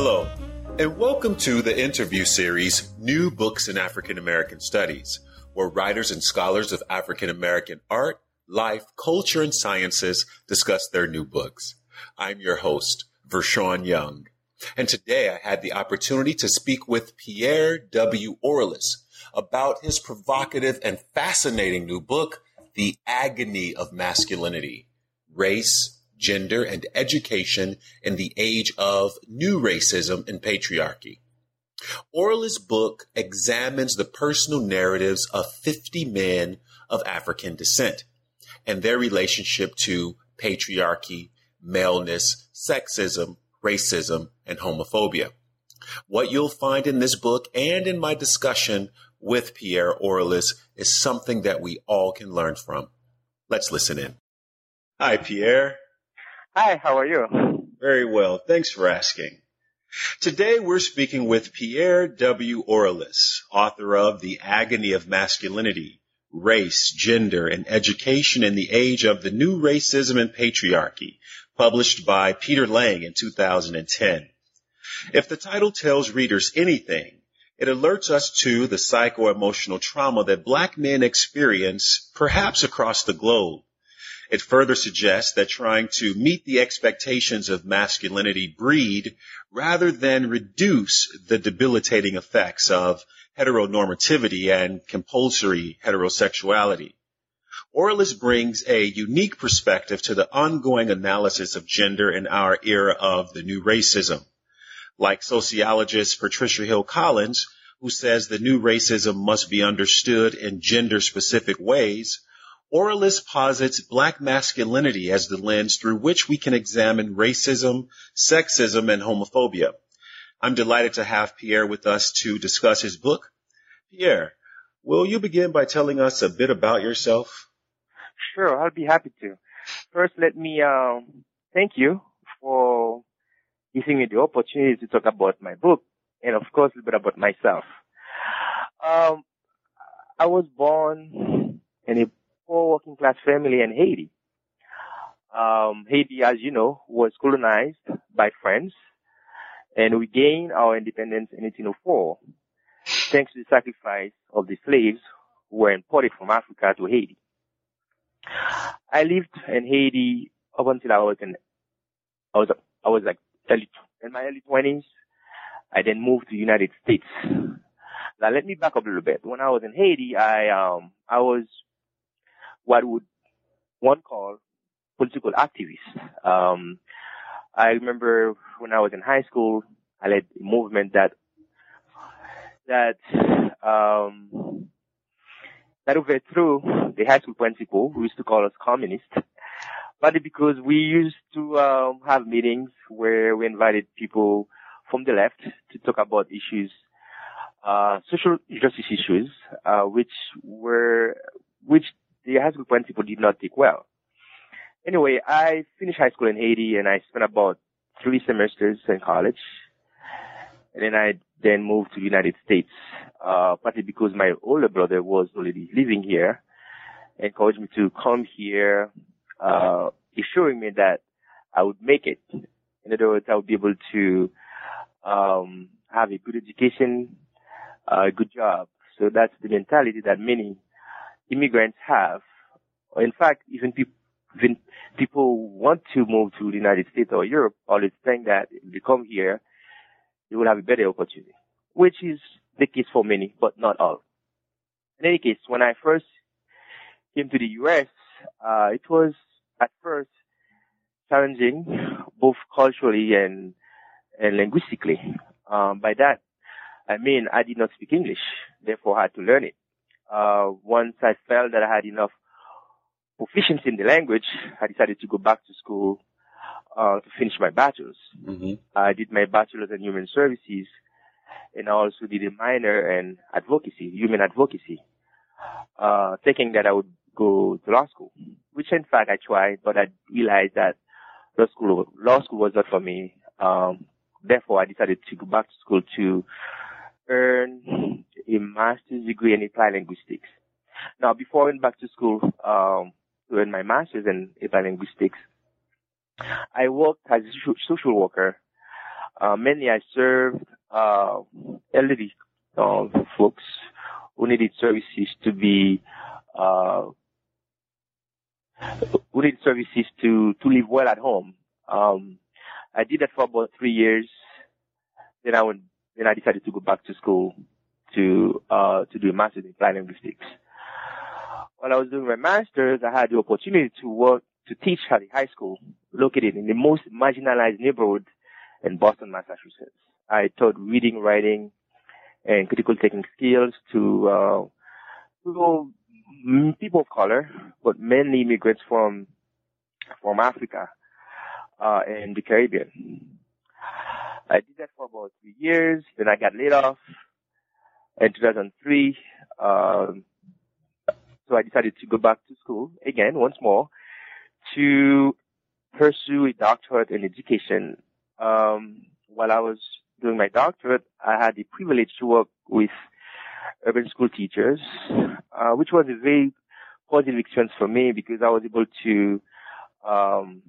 Hello, and welcome to the interview series New Books in African American Studies, where writers and scholars of African American art, life, culture, and sciences discuss their new books. I'm your host, Vershawn Young, and today I had the opportunity to speak with Pierre W. Orelus about his provocative and fascinating new book, The Agony of Masculinity Race, gender, and education in the age of new racism and patriarchy. Orelus' book examines the personal narratives of 50 men of African descent and their relationship to patriarchy, maleness, sexism, racism, and homophobia. What you'll find in this book and in my discussion with Pierre Orelus is something that we all can learn from. Let's listen in. Hi, Pierre. Hi, how are you? Very well. Thanks for asking. Today we're speaking with Pierre W. Orelus, author of The Agony of Masculinity, Race, Gender, and Education in the Age of the New Racism and Patriarchy, published by Peter Lang in 2010. If the title tells readers anything, it alerts us to the psycho-emotional trauma that black men experience perhaps across the globe it further suggests that trying to meet the expectations of masculinity breed rather than reduce the debilitating effects of heteronormativity and compulsory heterosexuality. Orelus brings a unique perspective to the ongoing analysis of gender in our era of the new racism. Like sociologist Patricia Hill Collins, who says the new racism must be understood in gender specific ways, Orelus posits black masculinity as the lens through which we can examine racism, sexism, and homophobia. I'm delighted to have Pierre with us to discuss his book. Pierre, will you begin by telling us a bit about yourself? Sure, I'll be happy to. First, let me um, thank you for giving me the opportunity to talk about my book and, of course, a bit about myself. Um, I was born in a poor working class family in Haiti. Um, Haiti, as you know, was colonized by France and we gained our independence in 1804 thanks to the sacrifice of the slaves who were imported from Africa to Haiti. I lived in Haiti up until I was in, I was, I was like early, in my early twenties. I then moved to the United States. Now let me back up a little bit. When I was in Haiti, I, um, I was what would one call political activists. Um, I remember when I was in high school, I led a movement that that um, that overthrew the high school principal, who used to call us communists, partly because we used to um, have meetings where we invited people from the left to talk about issues, uh, social justice issues, uh, which were which the high school principal did not take well. Anyway, I finished high school in Haiti and I spent about three semesters in college. And then I then moved to the United States, uh, partly because my older brother was already living here, encouraged me to come here, uh, assuring me that I would make it. In other words, I would be able to, um, have a good education, a good job. So that's the mentality that many immigrants have. In fact, even people, even people want to move to the United States or Europe, always think that if they come here, they will have a better opportunity, which is the case for many, but not all. In any case, when I first came to the U.S., uh, it was at first challenging, both culturally and, and linguistically. Um, by that, I mean I did not speak English, therefore I had to learn it uh, once I felt that I had enough proficiency in the language, I decided to go back to school uh, to finish my bachelor's. Mm-hmm. I did my bachelor's in human services, and I also did a minor in advocacy, human advocacy, uh, thinking that I would go to law school, which in fact I tried, but I realized that law school, law school was not for me. Um, therefore, I decided to go back to school to earn a master's degree in applied linguistics. Now, before I went back to school um, to earn my master's in applied linguistics, I worked as a social worker. Uh, mainly, I served uh, elderly uh, folks who needed services to be uh, who needed services to to live well at home. Um, I did that for about three years. Then I went. Then I decided to go back to school to uh, to do a master's in applied linguistics. While I was doing my master's, I had the opportunity to work to teach at a high school located in the most marginalized neighborhood in Boston, Massachusetts. I taught reading, writing, and critical thinking skills to uh, to people of color, but mainly immigrants from from Africa uh, and the Caribbean. I did that for about three years. Then I got laid off in 2003. Um, so I decided to go back to school again once more to pursue a doctorate in education. Um, while I was doing my doctorate, I had the privilege to work with urban school teachers, uh, which was a very positive experience for me because I was able to um,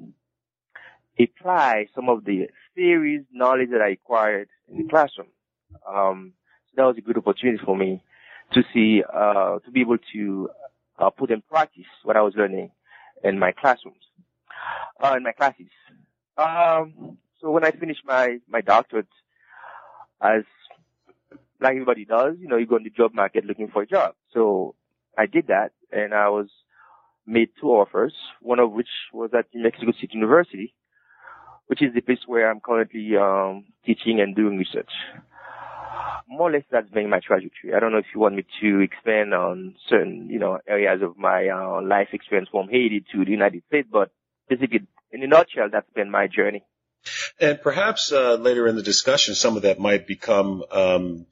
apply some of the theories, knowledge that I acquired in the classroom. Um, so that was a good opportunity for me to see, uh, to be able to uh, put in practice what I was learning in my classrooms, uh, in my classes. Um, so when I finished my, my doctorate, as like everybody does, you know, you go in the job market looking for a job. So I did that and I was made two offers, one of which was at New Mexico State University, which is the place where I'm currently um, teaching and doing research. More or less, that's been my trajectory. I don't know if you want me to expand on certain, you know, areas of my uh, life experience from Haiti to the United States, but basically, in a nutshell, that's been my journey. And perhaps uh, later in the discussion, some of that might become um,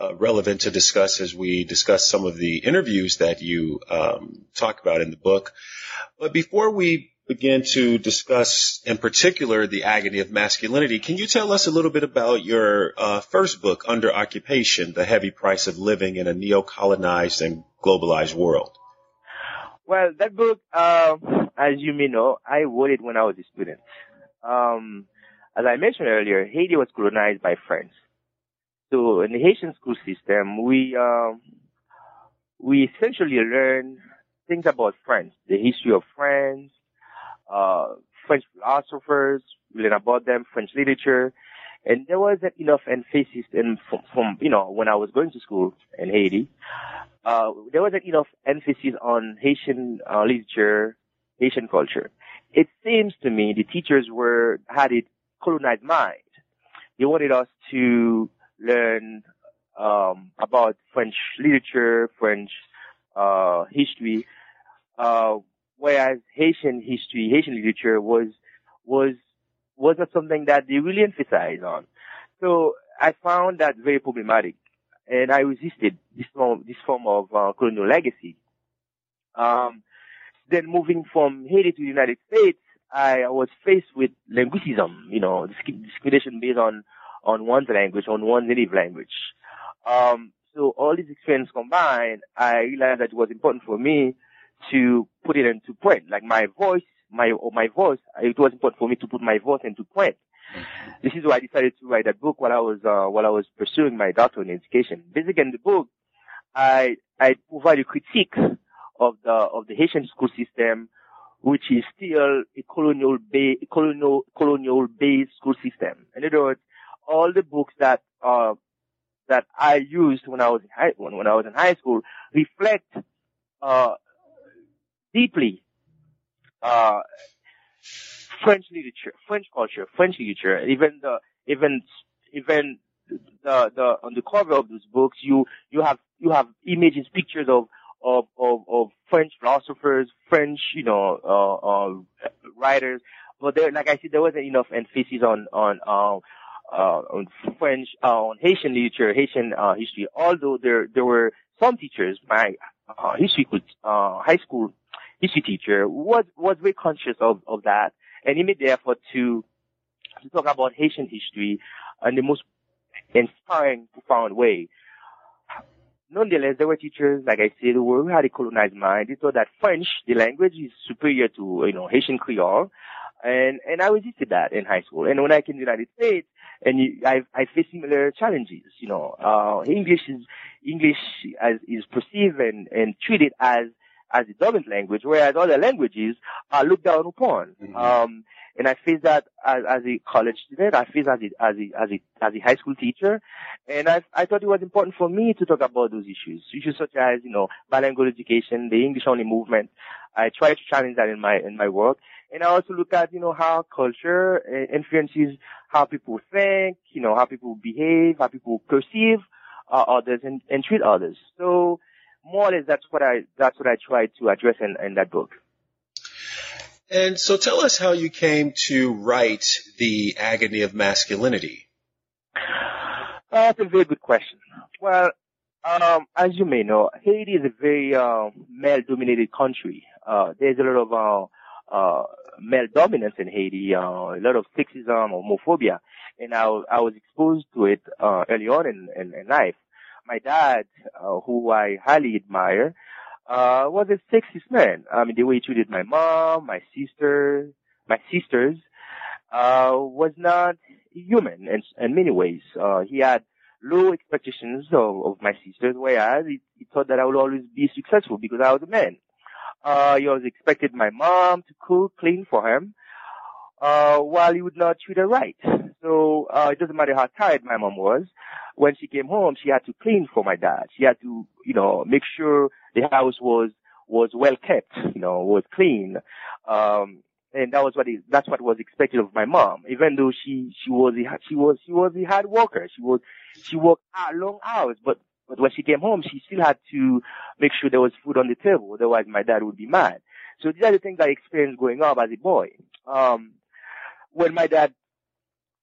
uh, relevant to discuss as we discuss some of the interviews that you um, talk about in the book. But before we begin to discuss, in particular, the agony of masculinity, can you tell us a little bit about your uh, first book, Under Occupation: The Heavy Price of Living in a Neo-Colonized and Globalized World? Well, that book, uh, as you may know, I wrote it when I was a student. Um, as I mentioned earlier, Haiti was colonized by France. So in the Haitian school system, we um, we essentially learn things about France, the history of France, uh, French philosophers, we learn about them, French literature, and there wasn't enough emphasis in from, from you know when I was going to school in Haiti, uh, there wasn't enough emphasis on Haitian uh, literature, Haitian culture. It seems to me the teachers were had a colonized mind. They wanted us to learn um, about French literature, French uh, history, uh, whereas Haitian history, Haitian literature was was was not something that they really emphasized on. So I found that very problematic, and I resisted this form this form of uh, colonial legacy. Um, then moving from Haiti to the United States, I was faced with linguicism, you know, discrimination based on on one's language, on one's native language. Um, so all these experiences combined, I realized that it was important for me to put it into print. Like my voice, my or my voice, it was important for me to put my voice into print. This is why I decided to write that book while I was uh, while I was pursuing my doctorate in education. Basically, in the book, I I provide a critique of the of the Haitian school system, which is still a colonial ba- colonial colonial based school system. In other words, all the books that uh that I used when I was in high when, when I was in high school reflect uh deeply uh French literature, French culture, French literature. Even the even even the the on the cover of those books you you have you have images, pictures of of of, of French philosophers, French you know uh, uh, writers, but there, like I said, there wasn't enough emphasis on on um, uh, on French, uh, on Haitian literature, Haitian uh, history. Although there there were some teachers, my uh, history uh, high school history teacher was was very conscious of of that, and he made the effort to to talk about Haitian history in the most inspiring, profound way. Nonetheless, there were teachers, like I said, who had a colonized mind. They thought that French, the language, is superior to, you know, Haitian Creole. And, and I resisted that in high school. And when I came to the United States, and you, I, I faced similar challenges, you know, uh, English is, English as, is perceived and, and treated as, as a dominant language, whereas other languages are looked down upon. Mm-hmm. Um, and I faced that as, as a college student. I faced as a, as a, as a, as a high school teacher. And I, I thought it was important for me to talk about those issues. Issues such as, you know, bilingual education, the English only movement. I try to challenge that in my, in my work. And I also look at, you know, how culture uh, influences how people think, you know, how people behave, how people perceive uh, others and, and treat others. So more or less that's what I, that's what I tried to address in, in that book. And so tell us how you came to write The Agony of Masculinity. Uh, that's a very good question. Well, um, as you may know, Haiti is a very uh, male-dominated country. Uh, there's a lot of uh, uh, male dominance in Haiti, uh, a lot of sexism or homophobia, and I, I was exposed to it early on in, in, in life. My dad, uh, who I highly admire, uh, was a sexist man. I mean, the way he treated my mom, my sister, my sisters, uh, was not human in, in many ways. Uh, he had low expectations of, of my sisters, whereas he, he, thought that I would always be successful because I was a man. Uh, he always expected my mom to cook, clean for him, uh, while he would not treat her right. So, uh, it doesn't matter how tired my mom was. When she came home, she had to clean for my dad. She had to, you know, make sure the house was was well kept, you know, was clean. Um, and that was what he, that's what was expected of my mom. Even though she she was a, she was she was a hard worker. She was she worked long hours, but but when she came home, she still had to make sure there was food on the table. Otherwise, my dad would be mad. So these are the things I experienced growing up as a boy. Um, when my dad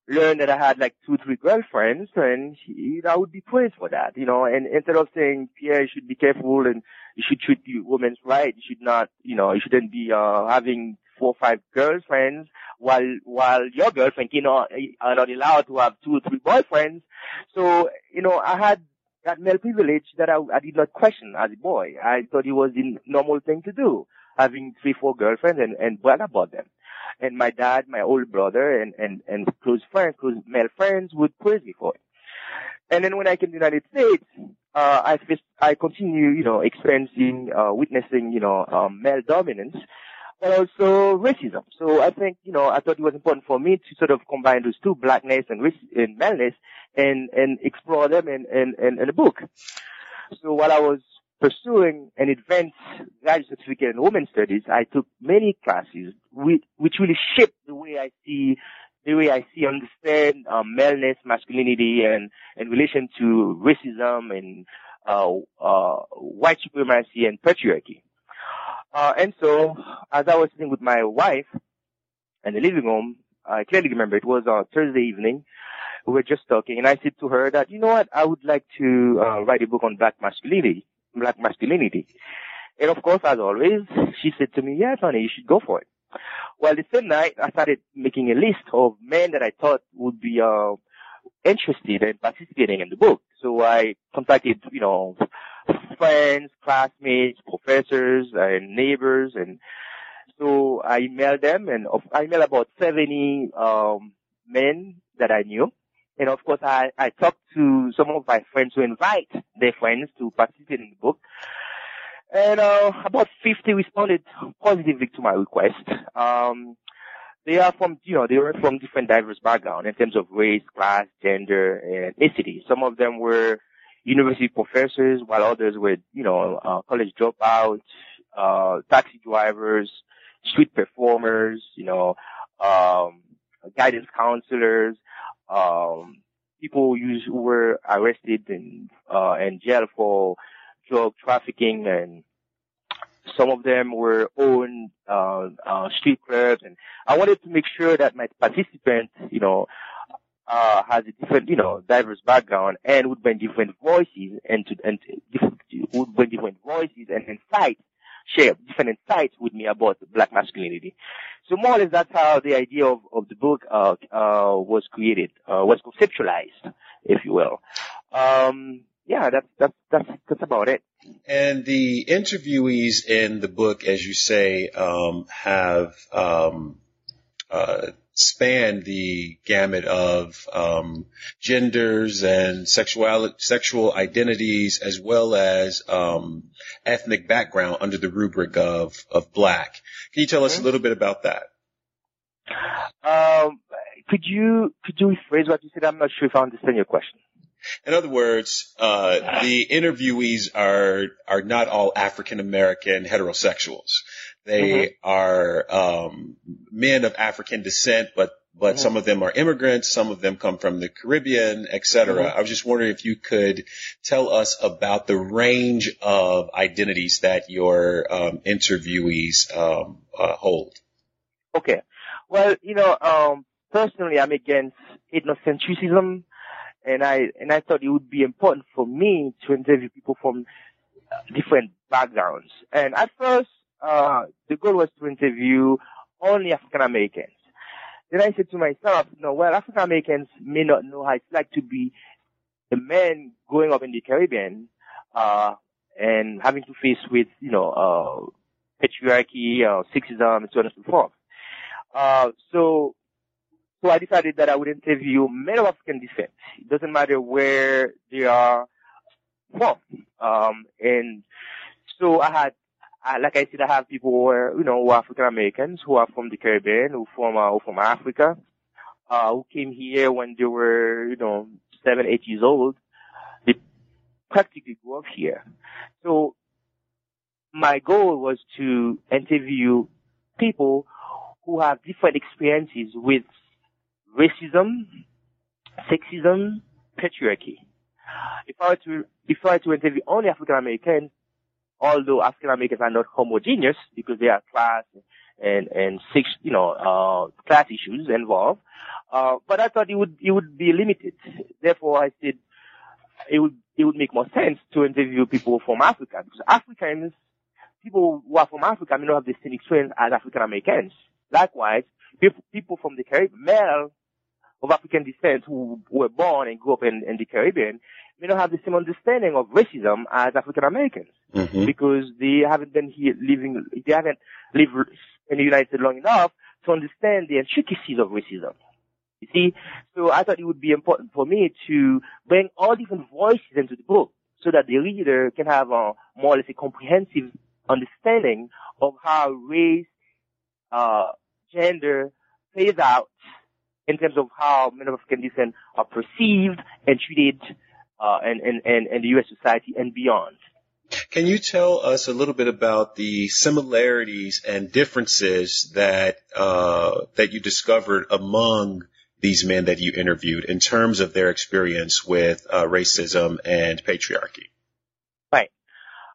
learned that I had like two, three girlfriends, and he, I would be praised for that, you know. And instead of saying, Pierre, you should be careful and you should treat women's right, you should not, you know, you shouldn't be uh, having four or five girlfriends while while your girlfriend, you know, are not allowed to have two or three boyfriends. So, you know, I had that male privilege that I, I did not question as a boy. I thought it was the normal thing to do, having three, four girlfriends and, and brag about them and my dad, my old brother, and, and, and close friends, close male friends would praise me for it. And then when I came to the United States, uh, I, I continue, you know, experiencing, uh, witnessing, you know, um, male dominance, but also racism. So I think, you know, I thought it was important for me to sort of combine those two, blackness and, and maleness, and, and explore them in, in, in, in a book. So while I was pursuing an advanced graduate certificate in women's studies, I took many classes which, really shaped the way I see the way I see understand um, maleness, masculinity, and in relation to racism and uh, uh, white supremacy and patriarchy. Uh, and so, as I was sitting with my wife in the living room, I clearly remember it was on Thursday evening. We were just talking, and I said to her that, you know what, I would like to uh, write a book on black masculinity black masculinity. And of course, as always, she said to me, yes, honey, you should go for it. Well, the same night, I started making a list of men that I thought would be, uh, interested in participating in the book. So I contacted, you know, friends, classmates, professors, and neighbors, and so I emailed them, and I emailed about 70 um, men that I knew, and of course, I, I talked to some of my friends to invite their friends to participate in the book. And uh, about 50 responded positively to my request. Um, they are from, you know, they were from different diverse backgrounds in terms of race, class, gender, and ethnicity. Some of them were university professors, while others were, you know, uh, college dropouts, uh, taxi drivers, street performers, you know, um, guidance counselors, um, people who were arrested and uh, and jailed for drug trafficking and some of them were own uh, uh, street clubs, and I wanted to make sure that my participants, you know, uh, has a different, you know, diverse background and would bring different voices and to, and would bring different voices and insights, share different insights with me about black masculinity. So more or less that's how the idea of, of the book, uh, uh, was created, uh, was conceptualized, if you will. Um, yeah, that's, that's, that's, that's about it. And the interviewees in the book, as you say, um, have, um, uh, span the gamut of um, genders and sexual sexual identities as well as um, ethnic background under the rubric of of black. Can you tell us a little bit about that? Um, could you could you rephrase what you said? I'm not sure if I understand your question. In other words, uh, the interviewees are are not all African American heterosexuals. They mm-hmm. are um, men of African descent, but but mm-hmm. some of them are immigrants, some of them come from the Caribbean, etc. Mm-hmm. I was just wondering if you could tell us about the range of identities that your um, interviewees um, uh, hold. Okay. Well, you know, um, personally, I'm against ethnocentrism and I and I thought it would be important for me to interview people from different backgrounds. And at first, uh, the goal was to interview only African Americans. Then I said to myself, no, well, African Americans may not know how it's like to be a man growing up in the Caribbean, uh, and having to face with, you know, uh, patriarchy, uh, sexism, and so on and so forth. Uh, so so I decided that I would interview men of African descent. It doesn't matter where they are from. Um, and so I had, I, like I said, I have people who are, you know, who are African Americans, who are from the Caribbean, who from, uh, who from Africa, uh, who came here when they were, you know, seven, eight years old. They practically grew up here. So my goal was to interview people who have different experiences with racism, sexism, patriarchy. If I were to, if I were to interview only African Americans, although African Americans are not homogeneous because there are class and, and six, you know, uh, class issues involved, uh, but I thought it would, it would be limited. Therefore, I said it would, it would make more sense to interview people from Africa because Africans, people who are from Africa may not have the same experience as African Americans. Likewise, people from the Caribbean, male of African descent who were born and grew up in, in the Caribbean may not have the same understanding of racism as African Americans mm-hmm. because they haven't been here living, they haven't lived in the United States long enough to understand the intricacies of racism. You see, so I thought it would be important for me to bring all different voices into the book so that the reader can have a more or less a comprehensive understanding of how race, uh, gender plays out in terms of how men of African descent are perceived and treated uh, in, in, in, in the U.S. society and beyond. Can you tell us a little bit about the similarities and differences that uh, that you discovered among these men that you interviewed in terms of their experience with uh, racism and patriarchy? Right.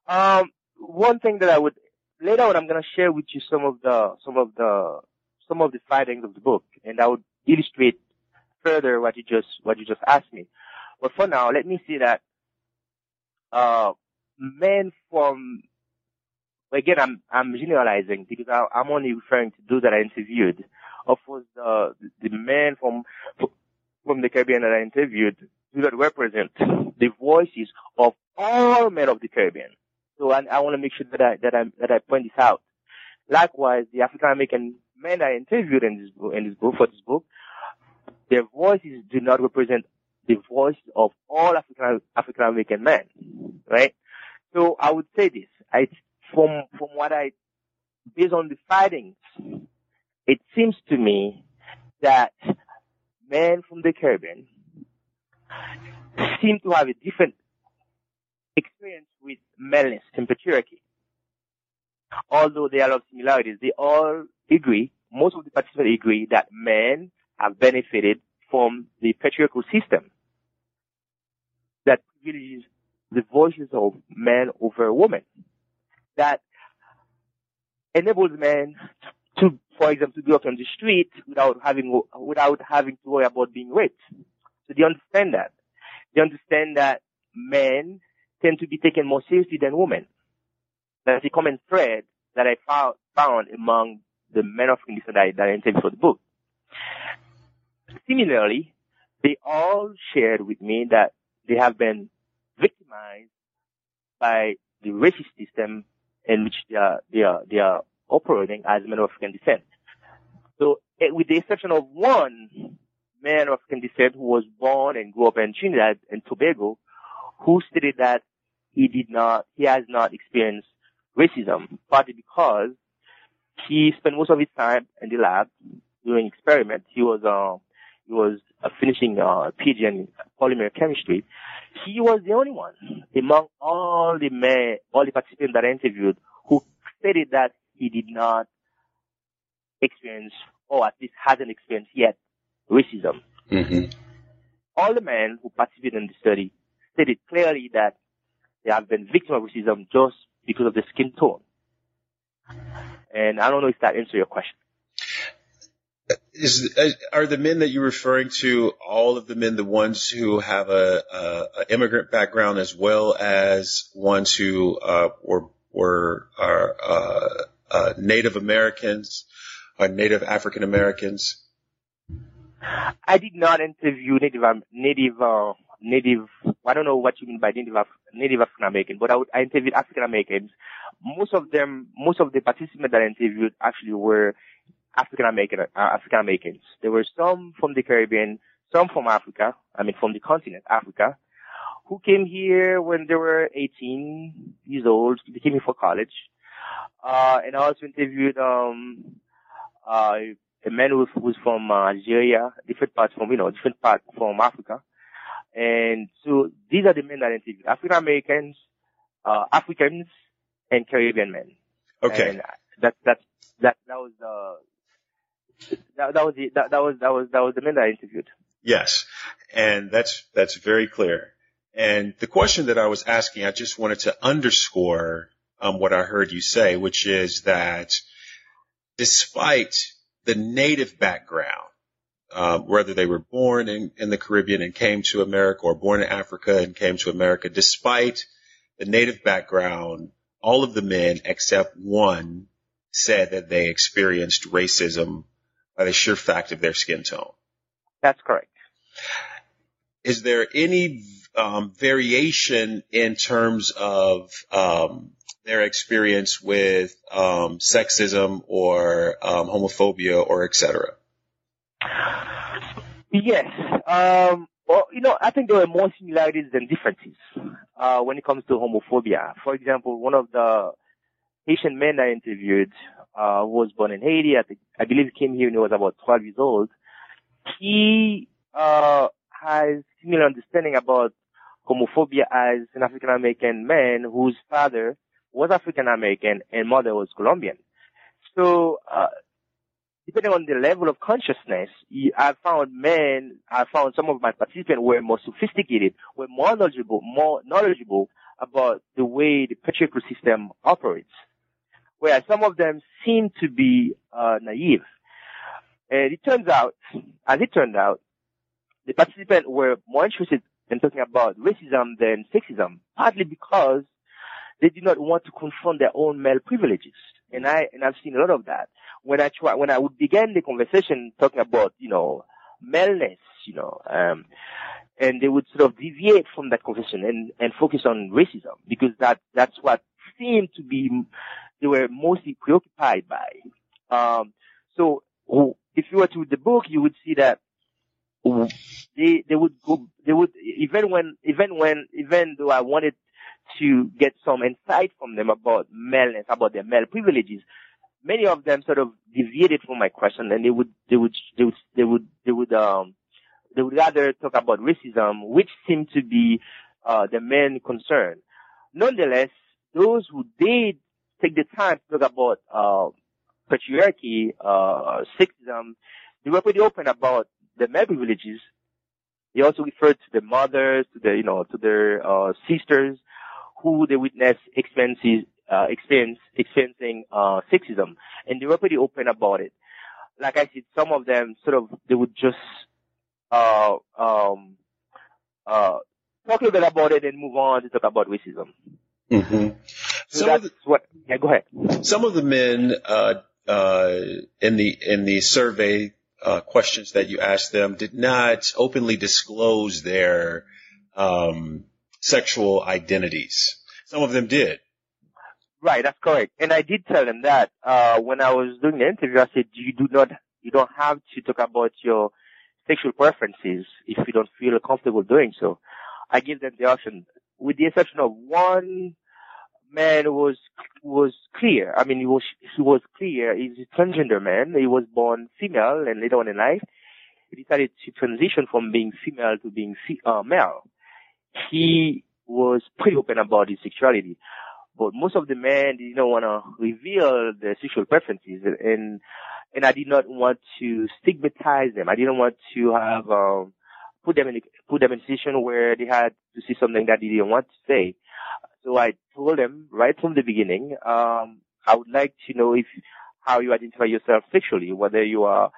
Um, one thing that I would later on, I'm going to share with you some of the some of the some of the findings of the book, and I would illustrate further what you just what you just asked me. But for now, let me say that uh, men from again, I'm I'm generalizing because I, am only referring to those that I interviewed. Of course, the the men from from the Caribbean that I interviewed do not represent the voices of all men of the Caribbean. So I, I want to make sure that I that I that I point this out. Likewise, the African American men I interviewed in this book, in this book for this book, their voices do not represent the voice of all African African American men, right? So I would say this: I, from from what I, based on the findings, it seems to me that men from the Caribbean seem to have a different experience with maleness and patriarchy. Although there are a lot of similarities, they all agree, most of the participants agree that men have benefited from the patriarchal system that privileges the voices of men over women. That enables men to, for example, to go out on the street without having, without having to worry about being raped. So they understand that. They understand that men tend to be taken more seriously than women. That's a common thread that I found, found among the men of condition that that I interviewed for the book. Similarly, they all shared with me that they have been victimized by the racist system in which they are, they are, they are operating as men of African descent. So, eh, with the exception of one man of African descent who was born and grew up in Trinidad and Tobago, who stated that he did not, he has not experienced racism, partly because he spent most of his time in the lab doing experiments. He was, uh, he was uh, finishing uh, PhD in polymer chemistry. He was the only one among all the men, all the participants that I interviewed who stated that he did not experience, or at least hasn't experienced yet, racism. Mm-hmm. All the men who participated in the study stated clearly that they have been victims of racism just because of their skin tone. And I don't know if that answers your question. Is are the men that you're referring to all of the men the ones who have a, a, a immigrant background as well as ones who uh, were were are uh, uh, Native Americans or Native African Americans? I did not interview Native um, Native uh, Native. I don't know what you mean by Native Af- Native African American, but I, would, I interviewed African Americans. Most of them, most of the participants that I interviewed actually were African American uh, African Americans. There were some from the Caribbean, some from Africa. I mean, from the continent Africa, who came here when they were 18 years old. They came here for college. Uh, and I also interviewed um, uh, a man who was from uh, Algeria, different parts from you know different parts from Africa. And so these are the men that I interviewed: African Americans, uh, Africans, and Caribbean men. Okay. And that that that that was uh, that, that was the, that, that was that was that was the that I interviewed. Yes, and that's that's very clear. And the question that I was asking, I just wanted to underscore um, what I heard you say, which is that despite the native background, uh, whether they were born in, in the Caribbean and came to America or born in Africa and came to America, despite the native background, all of the men except one said that they experienced racism by the sheer fact of their skin tone. That's correct. Is there any um, variation in terms of um, their experience with um, sexism or um, homophobia or etc. Yes. Um, well, you know, I think there are more similarities than differences uh, when it comes to homophobia. For example, one of the Haitian men I interviewed uh, was born in Haiti. I, think, I believe he came here when he was about 12 years old. He uh, has similar understanding about homophobia as an African American man whose father was African American and mother was Colombian. So, uh, depending on the level of consciousness, I found men, I found some of my participants were more sophisticated, were more knowledgeable, more knowledgeable about the way the patriarchal system operates. Whereas some of them seem to be, uh, naive. And it turns out, as it turned out, the participants were more interested in talking about racism than sexism, partly because they did not want to confront their own male privileges. And I, and I've seen a lot of that. When I try, when I would begin the conversation talking about, you know, maleness, you know, um, and they would sort of deviate from that conversation and, and focus on racism because that, that's what seemed to be, they were mostly preoccupied by. Um, so if you were to read the book, you would see that they, they would go, they would, even when, even when, even though I wanted to get some insight from them about maleness, about their male privileges. Many of them sort of deviated from my question and they would, they would, they would, they would, they would, um, they would rather talk about racism, which seemed to be, uh, the main concern. Nonetheless, those who did take the time to talk about, uh, patriarchy, uh, sexism, they were pretty open about the male privileges. They also referred to the mothers, to the, you know, to their, uh, sisters, who they witnessed experiences, uh, experiencing, uh, sexism. And they were pretty open about it. Like I said, some of them sort of, they would just, uh, um, uh, talk a little bit about it and move on to talk about racism. Mm-hmm. So that's the, what, yeah, go ahead. Some of the men, uh, uh, in the, in the survey, uh, questions that you asked them did not openly disclose their, um, sexual identities. Some of them did. Right, that's correct. And I did tell them that, uh, when I was doing the interview, I said, you do not, you don't have to talk about your sexual preferences if you don't feel comfortable doing so. I give them the option, with the exception of one man was, was clear. I mean, he was, he was clear. He's a transgender man. He was born female and later on in life, he decided to transition from being female to being uh, male. He was pretty open about his sexuality. But most of the men didn't want to reveal their sexual preferences and, and I did not want to stigmatize them. I didn't want to have, um, put them in, put them in a situation where they had to see something that they didn't want to say. So I told them right from the beginning, um, I would like to know if, how you identify yourself sexually, whether you are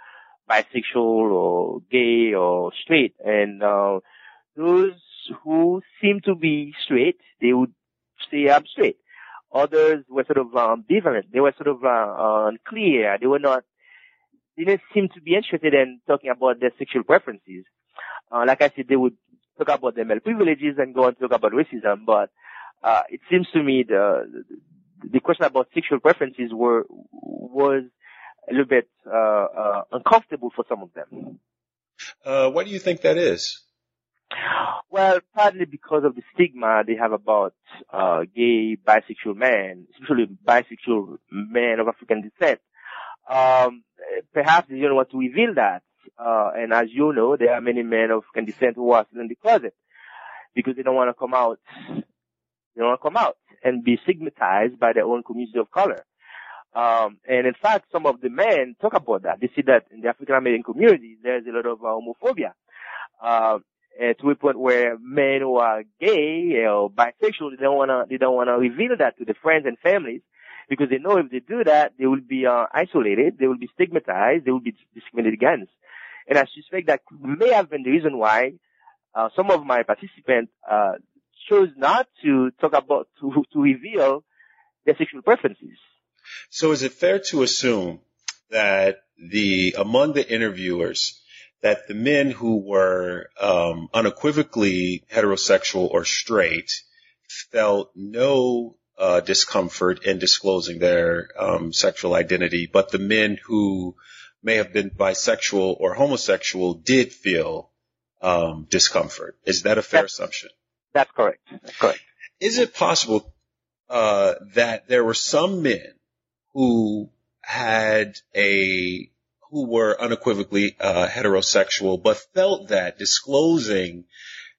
bisexual or gay or straight. And, uh, those who seem to be straight, they would say I'm straight. Others were sort of um, ambivalent. They were sort of uh, unclear. They were not. They didn't seem to be interested in talking about their sexual preferences. Uh, like I said, they would talk about their male privileges and go on to talk about racism. But uh, it seems to me the the question about sexual preferences were was a little bit uh, uh, uncomfortable for some of them. Uh, why do you think that is? Well, partly because of the stigma they have about uh, gay, bisexual men, especially bisexual men of African descent. Um, perhaps they don't want to reveal that. Uh, and as you know, there are many men of African descent who are still in the closet because they don't want to come out. They don't want to come out and be stigmatized by their own community of color. Um, and in fact, some of the men talk about that. They see that in the African American community, there's a lot of uh, homophobia. Uh, to a point where men who are gay or bisexual, they don't wanna, they don't wanna reveal that to their friends and families because they know if they do that, they will be uh, isolated, they will be stigmatized, they will be discriminated against. And I suspect that may have been the reason why uh, some of my participants uh, chose not to talk about to to reveal their sexual preferences. So, is it fair to assume that the among the interviewers that the men who were um, unequivocally heterosexual or straight felt no uh, discomfort in disclosing their um, sexual identity, but the men who may have been bisexual or homosexual did feel um, discomfort. Is that a fair that's, assumption? That's correct. That's correct. Is it possible uh, that there were some men who had a who were unequivocally uh, heterosexual, but felt that disclosing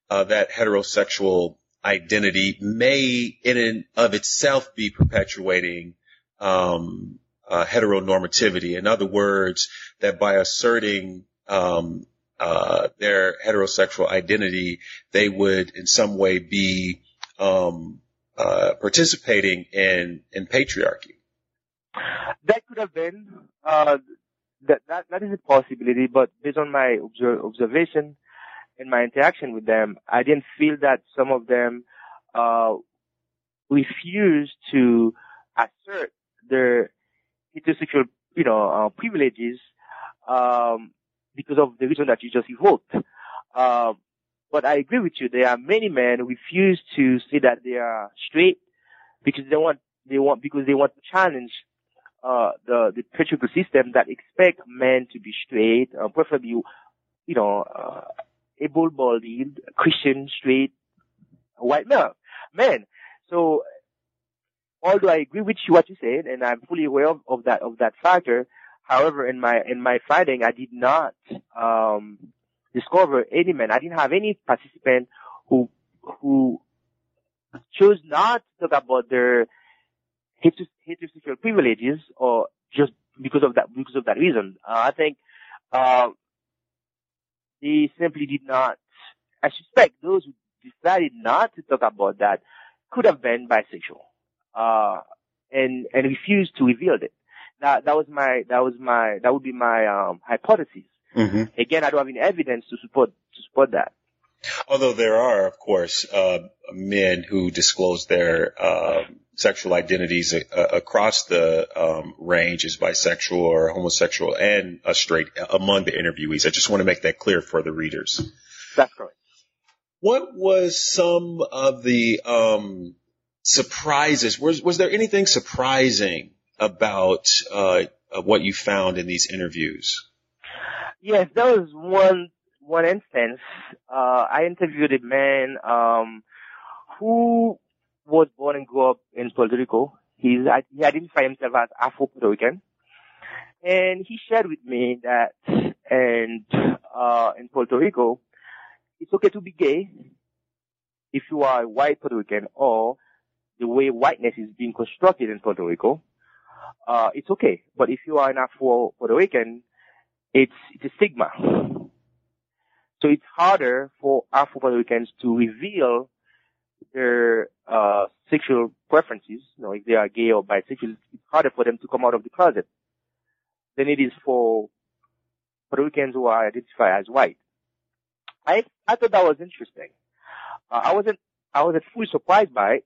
uh, that heterosexual identity may, in and of itself, be perpetuating um, uh, heteronormativity. In other words, that by asserting um, uh, their heterosexual identity, they would, in some way, be um, uh, participating in in patriarchy. That could have been uh, that, that, that is a possibility, but based on my observ- observation and my interaction with them, I didn't feel that some of them, uh, refused to assert their heterosexual, you know, uh, privileges, um, because of the reason that you just evoked. Uh, but I agree with you. There are many men who refuse to say that they are straight because they want, they want, because they want to challenge uh, the, the patriarchal system that expect men to be straight, uh, preferably, you know, uh, able-bodied, Christian, straight, white male, men. So, although I agree with you what you said, and I'm fully aware of, of that, of that factor, however, in my, in my finding, I did not, um, discover any men. I didn't have any participant who, who chose not to talk about their heterosexual privileges or just because of that, because of that reason. Uh, I think, uh, they simply did not, I suspect those who decided not to talk about that could have been bisexual. Uh, and, and refused to reveal it. That, that was my, that was my, that would be my, um, hypothesis. hmm Again, I don't have any evidence to support, to support that. Although there are, of course, uh, men who disclose their uh, sexual identities uh, across the um, range as bisexual or homosexual and uh, straight among the interviewees. I just want to make that clear for the readers. That's correct. What was some of the um, surprises? Was was there anything surprising about uh, what you found in these interviews? Yes, there was one one instance. Uh, I interviewed a man um, who was born and grew up in Puerto Rico. He's, he identified himself as Afro Puerto Rican, and he shared with me that, and uh, in Puerto Rico, it's okay to be gay if you are a white Puerto Rican or the way whiteness is being constructed in Puerto Rico. Uh, it's okay, but if you are an Afro Puerto Rican, it's it's a stigma. So it's harder for Afro Puerto Ricans to reveal their uh, sexual preferences. You know, if they are gay or bisexual, it's harder for them to come out of the closet than it is for Puerto Ricans who are identified as white. I I thought that was interesting. Uh, I wasn't I wasn't fully surprised by it,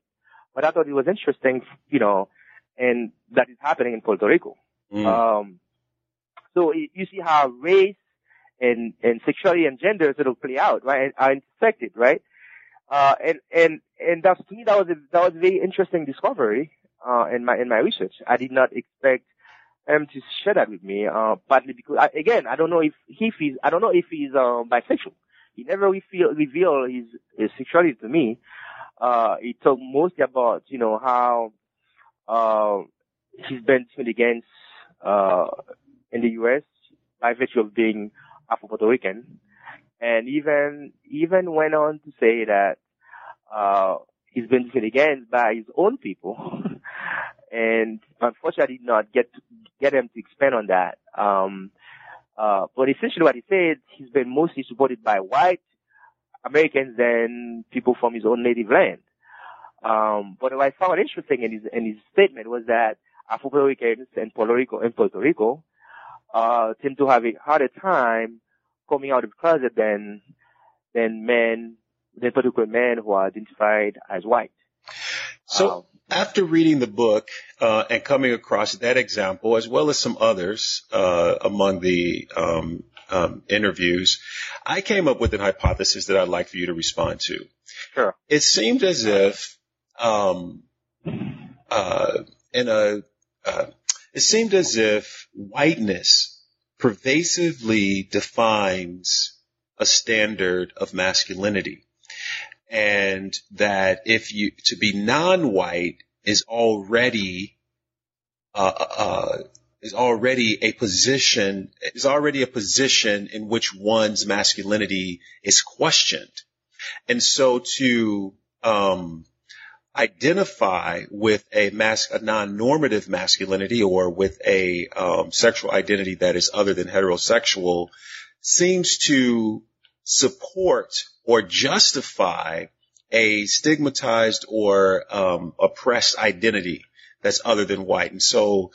but I thought it was interesting, you know, and that is happening in Puerto Rico. Mm. Um, so you see how race and, and sexuality and gender sort of play out, right? And are intersected, right? Uh, and, and, and that's, to me, that was a, that was a very interesting discovery, uh, in my, in my research. I did not expect him to share that with me, uh, partly because, I, again, I don't know if he feels, I don't know if he's, um, bisexual. He never reveal, revealed his, his sexuality to me. Uh, he talked mostly about, you know, how, uh, he's been discriminated against, uh, in the U.S. by virtue of being Afro Puerto Rican, and even even went on to say that uh, he's been discriminated against by his own people, and unfortunately, did not get to get him to expand on that. Um, uh, but essentially, what he said, he's been mostly supported by white Americans than people from his own native land. Um, but what I found interesting in his in his statement was that Afro Puerto Ricans and Puerto Rico and Puerto Rico uh, tend to have a harder time coming out of the closet than than men, than particular men who are identified as white. So Um, after reading the book uh, and coming across that example, as well as some others uh, among the um, um, interviews, I came up with an hypothesis that I'd like for you to respond to. Sure. It seemed as if, um, uh, in a, uh, it seemed as if whiteness pervasively defines a standard of masculinity and that if you to be non-white is already uh, uh, is already a position is already a position in which one's masculinity is questioned, and so to um, identify with a mas- a non-normative masculinity or with a um, sexual identity that is other than heterosexual seems to support or justify a stigmatized or um, oppressed identity that's other than white. And so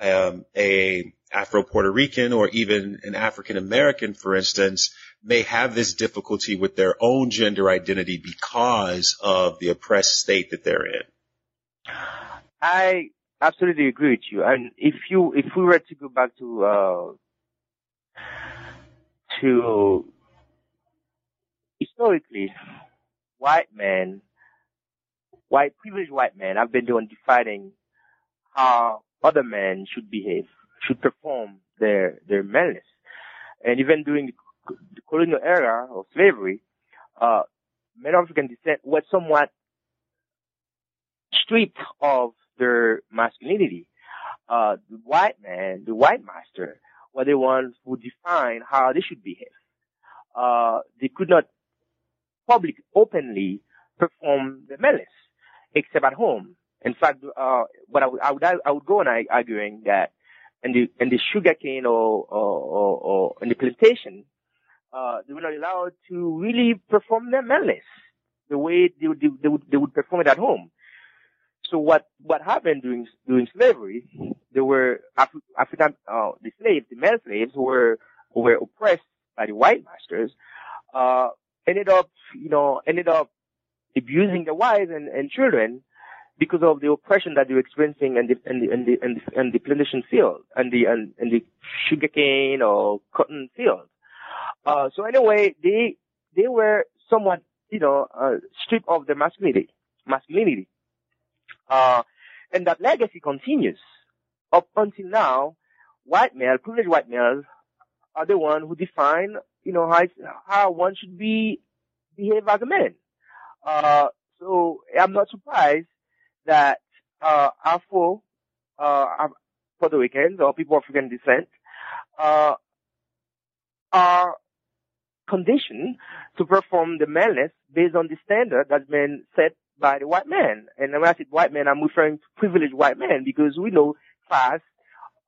um, a Afro Puerto Rican or even an African American, for instance, may have this difficulty with their own gender identity because of the oppressed state that they're in. I absolutely agree with you. And if you, if we were to go back to, uh, to historically, white men, white, privileged white men have been doing defining how other men should behave, should perform their, their maleness. And even during the colonial era of slavery, uh, African descent were somewhat stripped of their masculinity. Uh, the white man, the white master, were the ones who defined how they should behave. Uh, they could not public openly perform the malice except at home. In fact, uh, what I would, I would, I would go on arguing that in the, in the sugarcane or, or, or, or in the plantation, uh, they were not allowed to really perform their malice the way they would, they would, they would perform it at home. so what what happened during during slavery? There were Af- African uh, the slaves, the male slaves were were oppressed by the white masters. Uh, ended up, you know, ended up abusing their wives and, and children because of the oppression that they were experiencing in the in the in the in the, in the plantation field and the and, and the sugarcane or cotton field. Uh, so anyway, they they were somewhat, you know, uh, stripped of their masculinity, masculinity. Uh, and that legacy continues up until now. White male, privileged white males, are the one who define, you know, how how one should be behave as a man. Uh, so I'm not surprised that uh, Afro, uh, Puerto Ricans or people of African descent, uh, are conditioned to perform the maleness based on the standard that's been set by the white man. And when I say white man, I'm referring to privileged white men because we know class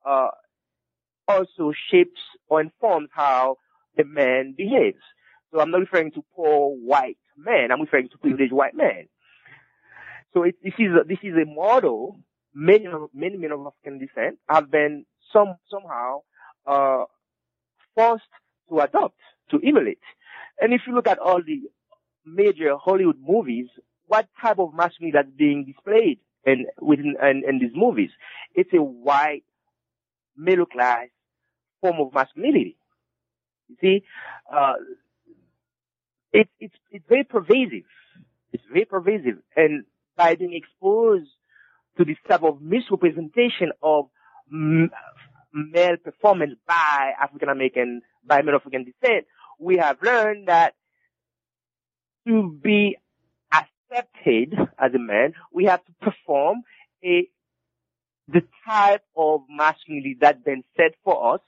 uh, also shapes or informs how the man behaves. So I'm not referring to poor white men. I'm referring to privileged white men. So it, this is a, this is a model many many men of African descent have been some somehow uh, forced to adopt to emulate. And if you look at all the major Hollywood movies, what type of masculinity that's being displayed in within in, in these movies? It's a white middle class form of masculinity. You see, uh, it's it's it's very pervasive. It's very pervasive, and by being exposed to this type of misrepresentation of m- male performance by African American, by male African descent, we have learned that to be accepted as a man, we have to perform a the type of masculinity that's been set for us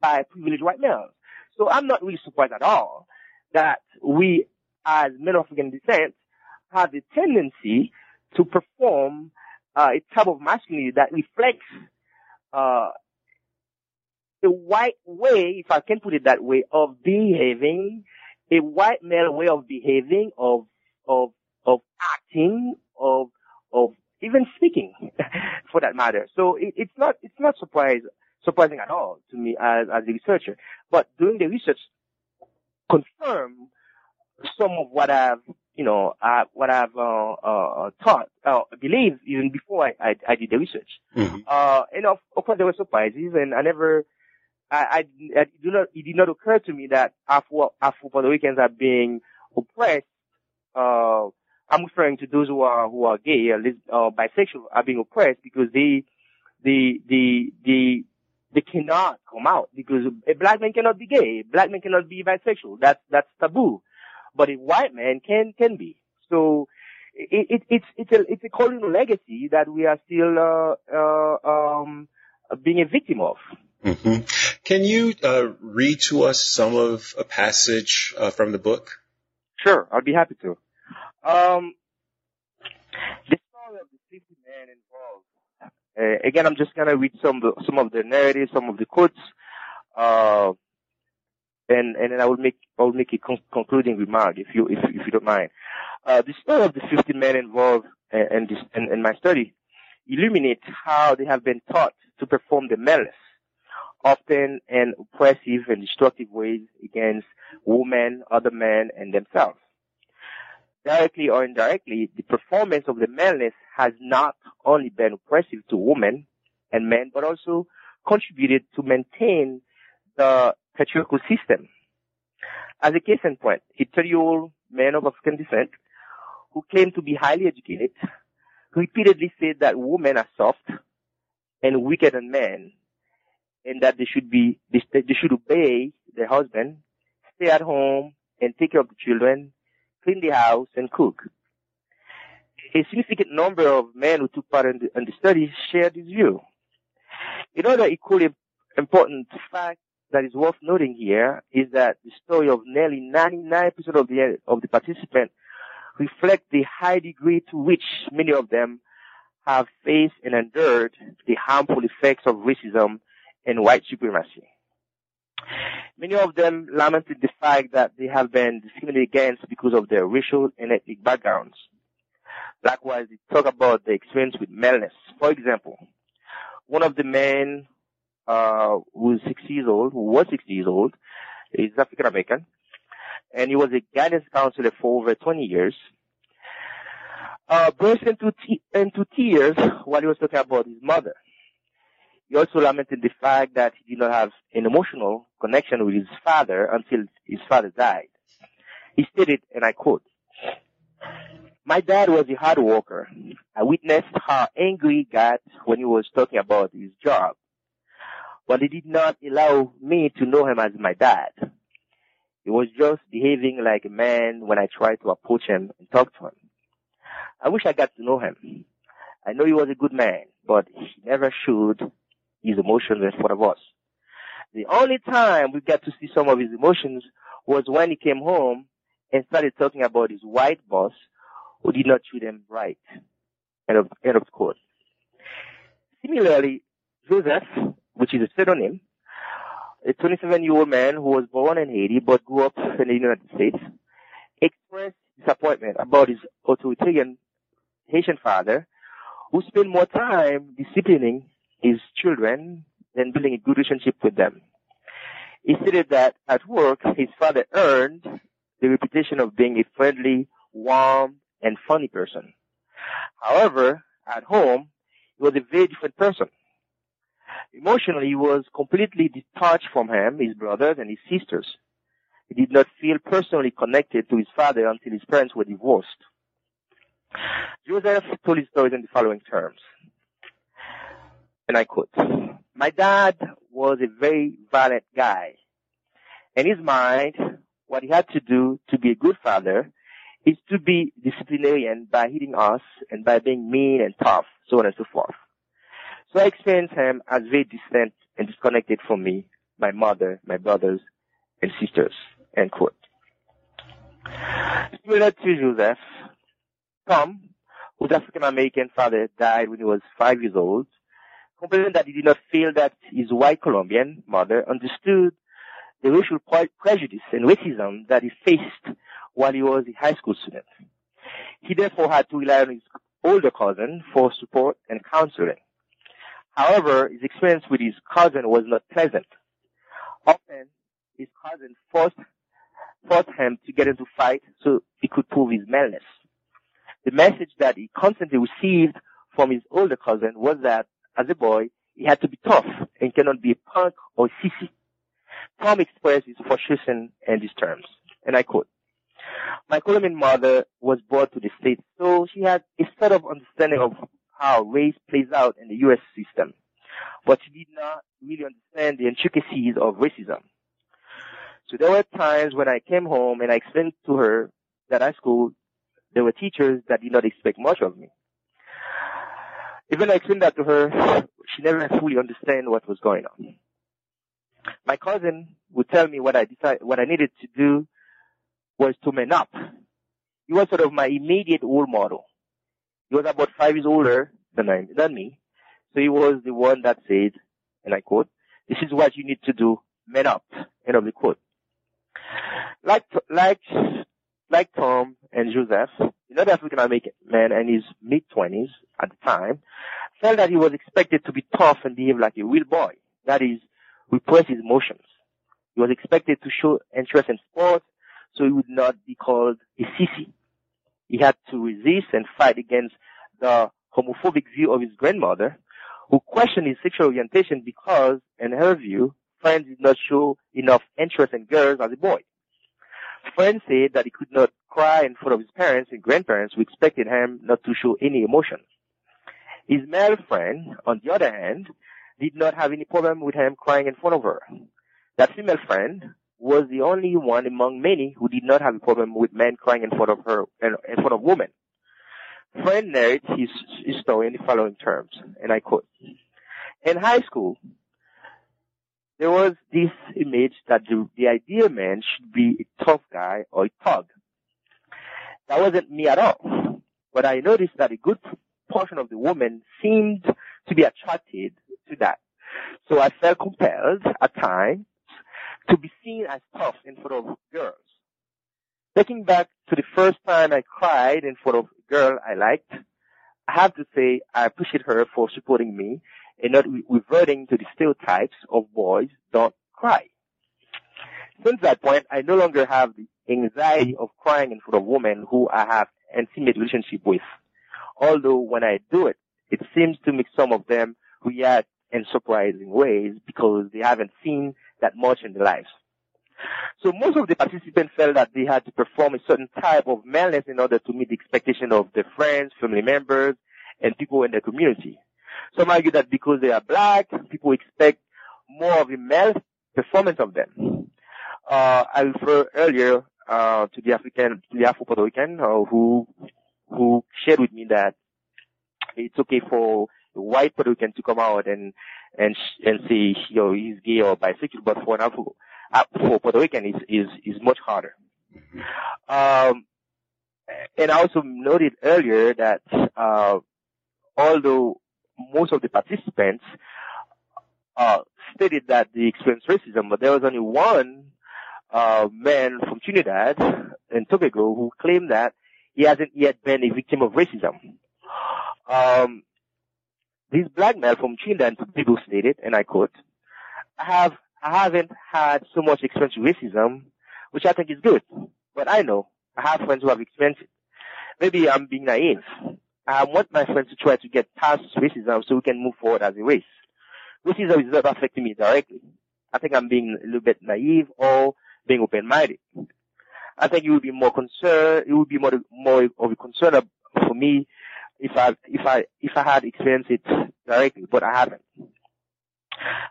by privileged white males. So I'm not really surprised at all that we, as men of African descent, have a tendency to perform uh, a type of masculinity that reflects uh, a white way, if I can put it that way, of behaving, a white male way of behaving, of of of acting, of of even speaking, for that matter. So it, it's not it's not surprise, surprising at all to me as as a researcher. But doing the research confirmed some of what I've you know uh, what I've uh, uh, taught, uh, believed even before I, I, I did the research. Mm-hmm. Uh, and of, of course there were surprises, and I never. I, I, I do not, it did not occur to me that Afro, Afro Puerto Ricans are being oppressed, uh, I'm referring to those who are who are gay or, or bisexual are being oppressed because they they they they they cannot come out because a black man cannot be gay, a black man cannot be bisexual. That's that's taboo, but a white man can can be. So it, it it's it's a it's a colonial legacy that we are still uh, uh, um, being a victim of. Mm-hmm. Can you uh, read to us some of a passage uh, from the book? Sure, I'd be happy to. Um, the story of the 50 men involved. Uh, again, I'm just gonna read some of the, some of the narratives, some of the quotes, uh, and and then I will make I will make a con- concluding remark if you if if you don't mind. Uh, the story of the 50 men involved uh, in this in, in my study illuminates how they have been taught to perform the malice, often in oppressive and destructive ways against women, other men, and themselves directly or indirectly, the performance of the maleness has not only been oppressive to women and men, but also contributed to maintain the patriarchal system. As a case in point, a 30-year-old man of African descent who claimed to be highly educated repeatedly said that women are soft and weaker than men and that they should be, they, should obey their husband, stay at home and take care of the children clean the house, and cook. A significant number of men who took part in the, in the study shared this view. Another equally important fact that is worth noting here is that the story of nearly 99% of the, of the participants reflect the high degree to which many of them have faced and endured the harmful effects of racism and white supremacy. Many of them lamented the fact that they have been discriminated against because of their racial and ethnic backgrounds. Likewise, they talk about the experience with maleness. For example, one of the men uh, who's 60 years old, who was 60 years old, is African American, and he was a guidance counselor for over 20 years. Uh, burst into, into tears while he was talking about his mother. He also lamented the fact that he did not have an emotional connection with his father until his father died. He stated, and I quote, my dad was a hard worker. I witnessed how angry he got when he was talking about his job. But he did not allow me to know him as my dad. He was just behaving like a man when I tried to approach him and talk to him. I wish I got to know him. I know he was a good man, but he never showed his emotions in front of us. The only time we got to see some of his emotions was when he came home and started talking about his white boss who did not treat him right. End of, end of quote. Similarly, Joseph, which is a pseudonym, a 27-year-old man who was born in Haiti but grew up in the United States, expressed disappointment about his authoritarian Haitian father who spent more time disciplining his children than building a good relationship with them. He stated that at work, his father earned the reputation of being a friendly, warm, and funny person. However, at home, he was a very different person. Emotionally, he was completely detached from him, his brothers, and his sisters. He did not feel personally connected to his father until his parents were divorced. Joseph told his stories in the following terms. And I quote, My dad was a very violent guy. In his mind, what he had to do to be a good father is to be disciplinarian by hitting us and by being mean and tough, so on and so forth. So I experienced him as very distant and disconnected from me, my mother, my brothers, and sisters. End quote. Similar to Joseph, Tom, whose African American father died when he was five years old, complained that he did not feel that his white Colombian mother understood the racial prejudice and racism that he faced while he was a high school student. He therefore had to rely on his older cousin for support and counseling. However, his experience with his cousin was not pleasant. Often, his cousin forced, forced him to get into fight so he could prove his maleness. The message that he constantly received from his older cousin was that, as a boy, he had to be tough and cannot be a punk or sissy. Tom expressed his frustration in these terms, and I quote, my Colombian mother was brought to the States, so she had a sort of understanding of how race plays out in the U.S. system, but she did not really understand the intricacies of racism. So there were times when I came home and I explained to her that at school there were teachers that did not expect much of me. Even I explained that to her, she never fully understood what was going on. My cousin would tell me what I decided, what I needed to do was to man up. He was sort of my immediate role model. He was about five years older than I, than me. So he was the one that said, and I quote, this is what you need to do, man up, end of the quote. Like, like, like Tom and Joseph, another African American man in his mid twenties at the time, felt that he was expected to be tough and behave like a real boy. That is, repress his emotions. He was expected to show interest in sports, so he would not be called a sissy. He had to resist and fight against the homophobic view of his grandmother, who questioned his sexual orientation because, in her view, friends did not show enough interest in girls as a boy. Friends said that he could not cry in front of his parents and grandparents who expected him not to show any emotion. His male friend, on the other hand, did not have any problem with him crying in front of her. That female friend was the only one among many who did not have a problem with men crying in front of her, and in front of women. Friend narrates his, his story in the following terms, and I quote, In high school, there was this image that the, the ideal man should be a tough guy or a thug. That wasn't me at all. But I noticed that a good portion of the women seemed to be attracted to that. So I felt compelled at times to be seen as tough in front of girls. Thinking back to the first time I cried in front of a girl I liked, I have to say I appreciate her for supporting me and not reverting to the stereotypes of boys don't cry. Since that point, I no longer have the anxiety of crying in front of women who I have intimate relationship with. Although when I do it, it seems to make some of them react in surprising ways because they haven't seen that much in their lives. So most of the participants felt that they had to perform a certain type of maleness in order to meet the expectation of their friends, family members, and people in their community. Some argue that because they are black, people expect more of a male performance of them. Uh, I refer earlier uh, to the African, to the Afro Puerto Rican, uh, who who shared with me that it's okay for a white Puerto Rican to come out and and and say you know he's gay or bisexual, but for an Afro for Puerto Rican is is is much harder. Um, and I also noted earlier that uh, although most of the participants uh, stated that they experienced racism, but there was only one uh, man from Trinidad and Tobago who claimed that he hasn't yet been a victim of racism. Um, this black man from Trinidad and Tobago stated, and I quote, I have, I haven't had so much experience with racism, which I think is good, but I know I have friends who have experienced it. Maybe I'm being naive. I want my friends to try to get past racism so we can move forward as a race. Racism is not affecting me directly. I think I'm being a little bit naive or being open-minded. I think it would be more concern, it would be more, more of a concern for me if I, if I, if I had experienced it directly, but I haven't.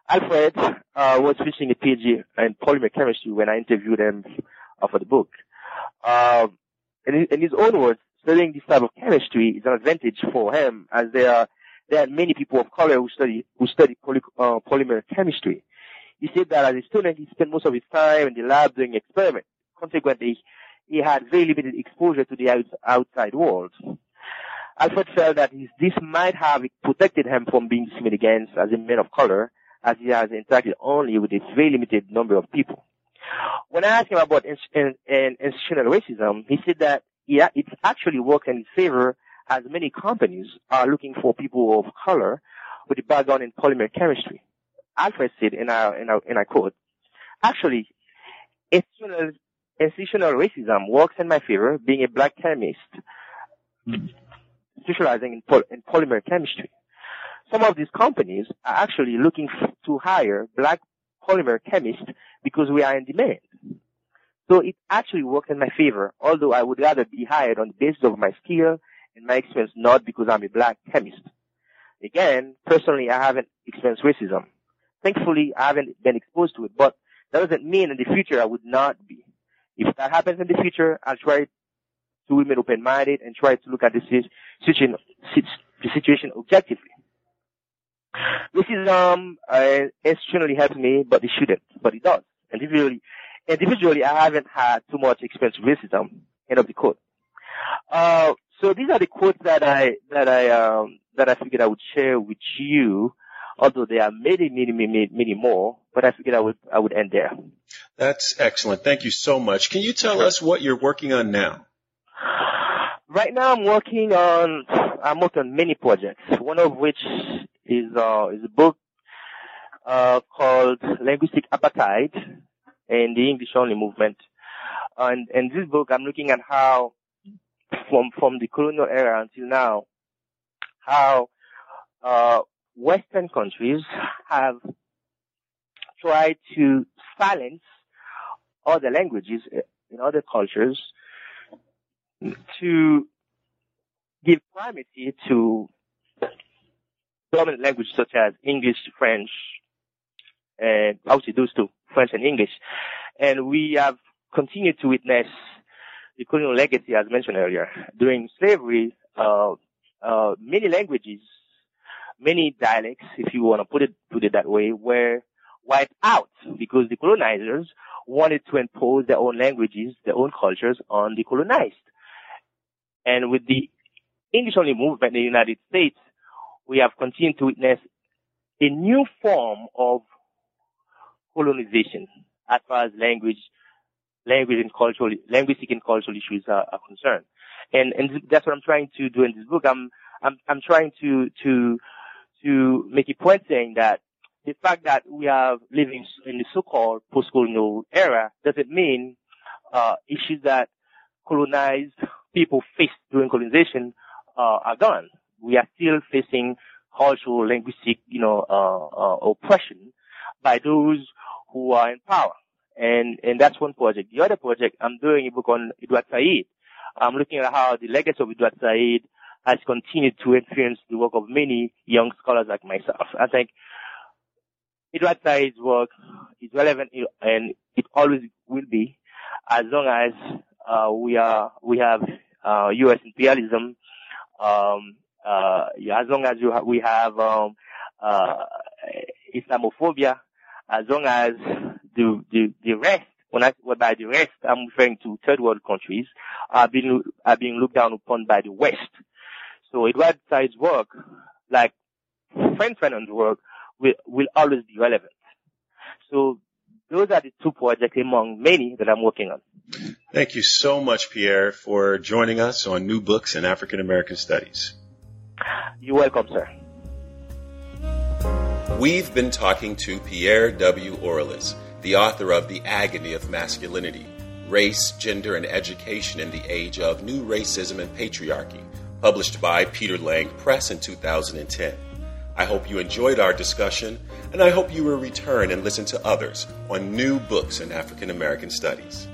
Alfred, uh, was finishing a PhD in polymer chemistry when I interviewed him for the book. Um, in his own words, studying this type of chemistry is an advantage for him as there are, there are many people of color who study, who study poly, uh, polymer chemistry. He said that as a student, he spent most of his time in the lab doing experiments. Consequently, he had very limited exposure to the out, outside world. Alfred felt that his, this might have protected him from being discriminated against as a man of color, as he has interacted only with a very limited number of people. When I asked him about in, in, in institutional racism, he said that yeah, it's actually works in his favor as many companies are looking for people of color with a background in polymer chemistry. Alfred said, and I, and I, and I quote, actually, institutional, institutional racism works in my favor being a black chemist hmm. specializing in, poly, in polymer chemistry. Some of these companies are actually looking f- to hire black polymer chemists because we are in demand. So it actually worked in my favor, although I would rather be hired on the basis of my skill and my experience, not because I'm a black chemist. Again, personally, I haven't experienced racism. Thankfully, I haven't been exposed to it, but that doesn't mean in the future I would not be. If that happens in the future, I'll try to remain open-minded and try to look at the situation, objectively. Racism uh, externally helps me, but it shouldn't, but it does. Individually, individually, I haven't had too much experience with racism. End of the quote. Uh, so these are the quotes that I that I um, that I figured I would share with you. Although there are many, many, many, many more, but I figured I would I would end there. That's excellent. Thank you so much. Can you tell us what you're working on now? Right now, I'm working on I'm working on many projects. One of which is uh, is a book uh, called Linguistic Apartheid and the English Only Movement. And in this book, I'm looking at how, from from the colonial era until now, how uh, Western countries have tried to silence other languages in other cultures to give primacy to dominant languages such as English, French, and obviously those two, French and English. And we have continued to witness the colonial legacy as mentioned earlier. During slavery, uh, uh, many languages, many dialects, if you want to put it, put it that way, were wiped out because the colonizers wanted to impose their own languages, their own cultures on the colonized. And with the English only movement in the United States, we have continued to witness a new form of colonization as far as language language and cultural, linguistic and cultural issues are, are concerned. And, and that's what I'm trying to do in this book. I'm, I'm, I'm trying to, to, to make a point saying that the fact that we are living in the so-called post-colonial era doesn't mean, uh, issues that colonized people faced during colonization, uh, are gone. We are still facing cultural, linguistic, you know, uh, uh, oppression by those who are in power. And, and that's one project. The other project, I'm doing a book on Edward Said. I'm looking at how the legacy of Edward Said has continued to influence the work of many young scholars like myself. I think Edward Said's work is relevant and it always will be as long as uh, we are we have uh, U.S. imperialism, um, uh, as long as ha- we have um, uh, Islamophobia, as long as the the, the rest when I, well, by the rest, I'm referring to third world countries, are being, are being looked down upon by the West. So Edward Said's work, like Frantz Fanon's work, will, will always be relevant. So those are the two projects among many that I'm working on. Thank you so much, Pierre, for joining us on New Books in African American Studies. You're welcome, sir. We've been talking to Pierre W. Orelus the author of The Agony of Masculinity Race, Gender, and Education in the Age of New Racism and Patriarchy, published by Peter Lang Press in 2010. I hope you enjoyed our discussion, and I hope you will return and listen to others on new books in African American studies.